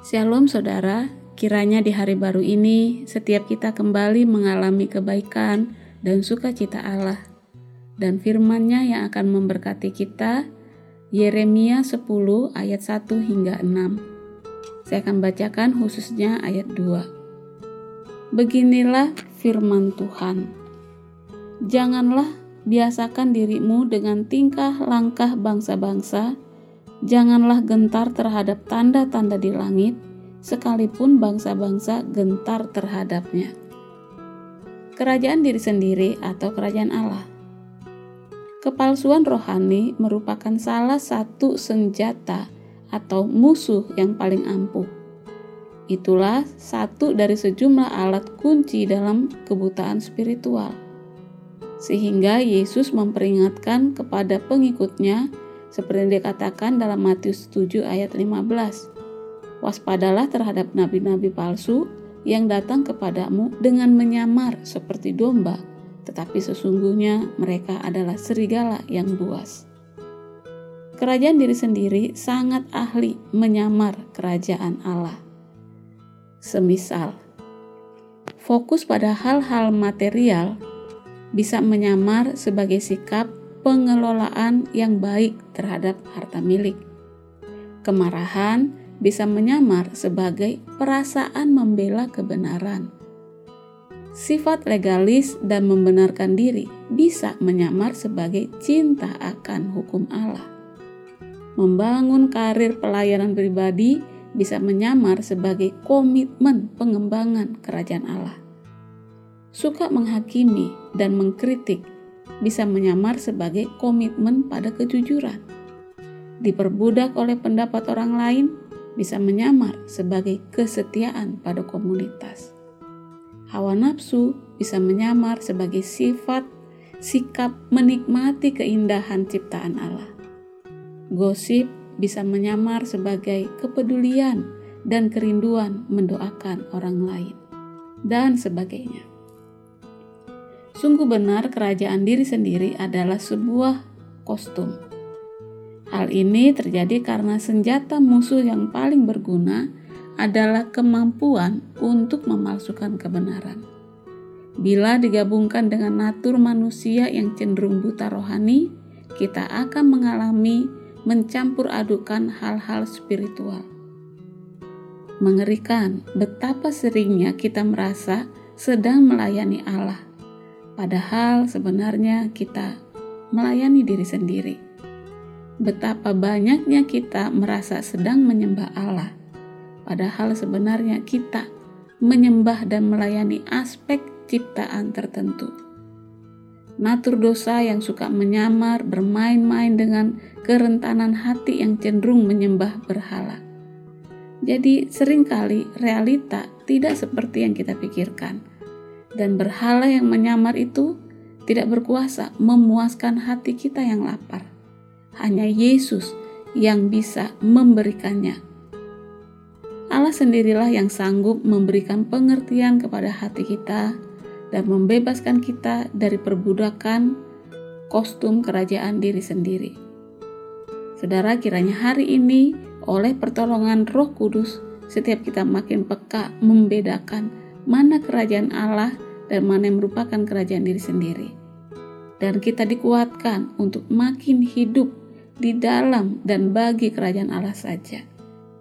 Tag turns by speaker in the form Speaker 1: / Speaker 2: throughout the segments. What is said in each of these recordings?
Speaker 1: Shalom saudara, kiranya di hari baru ini setiap kita kembali mengalami kebaikan dan sukacita Allah. Dan firman-Nya yang akan memberkati kita, Yeremia 10 ayat 1 hingga 6. Saya akan bacakan khususnya ayat 2. Beginilah firman Tuhan. Janganlah biasakan dirimu dengan tingkah langkah bangsa-bangsa, Janganlah gentar terhadap tanda-tanda di langit, sekalipun bangsa-bangsa gentar terhadapnya. Kerajaan diri sendiri atau kerajaan Allah. Kepalsuan rohani merupakan salah satu senjata atau musuh yang paling ampuh. Itulah satu dari sejumlah alat kunci dalam kebutaan spiritual. Sehingga Yesus memperingatkan kepada pengikutnya seperti yang dikatakan dalam Matius 7 ayat 15. Waspadalah terhadap nabi-nabi palsu yang datang kepadamu dengan menyamar seperti domba, tetapi sesungguhnya mereka adalah serigala yang buas. Kerajaan diri sendiri sangat ahli menyamar kerajaan Allah. Semisal, fokus pada hal-hal material bisa menyamar sebagai sikap pengelolaan yang baik terhadap harta milik. Kemarahan bisa menyamar sebagai perasaan membela kebenaran. Sifat legalis dan membenarkan diri bisa menyamar sebagai cinta akan hukum Allah. Membangun karir pelayanan pribadi bisa menyamar sebagai komitmen pengembangan kerajaan Allah. Suka menghakimi dan mengkritik bisa menyamar sebagai komitmen pada kejujuran. Diperbudak oleh pendapat orang lain bisa menyamar sebagai kesetiaan pada komunitas. Hawa nafsu bisa menyamar sebagai sifat sikap menikmati keindahan ciptaan Allah. Gosip bisa menyamar sebagai kepedulian dan kerinduan mendoakan orang lain, dan sebagainya. Sungguh benar kerajaan diri sendiri adalah sebuah kostum. Hal ini terjadi karena senjata musuh yang paling berguna adalah kemampuan untuk memalsukan kebenaran. Bila digabungkan dengan natur manusia yang cenderung buta rohani, kita akan mengalami mencampur adukan hal-hal spiritual. Mengerikan betapa seringnya kita merasa sedang melayani Allah, Padahal sebenarnya kita melayani diri sendiri. Betapa banyaknya kita merasa sedang menyembah Allah, padahal sebenarnya kita menyembah dan melayani aspek ciptaan tertentu. Natur dosa yang suka menyamar, bermain-main dengan kerentanan hati yang cenderung menyembah berhala. Jadi, sering kali realita tidak seperti yang kita pikirkan dan berhala yang menyamar itu tidak berkuasa memuaskan hati kita yang lapar. Hanya Yesus yang bisa memberikannya. Allah sendirilah yang sanggup memberikan pengertian kepada hati kita dan membebaskan kita dari perbudakan kostum kerajaan diri sendiri. Saudara, kiranya hari ini oleh pertolongan Roh Kudus, setiap kita makin peka membedakan mana kerajaan Allah dan mana yang merupakan kerajaan diri sendiri. Dan kita dikuatkan untuk makin hidup di dalam dan bagi kerajaan Allah saja.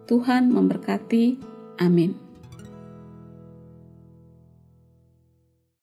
Speaker 1: Tuhan memberkati. Amin.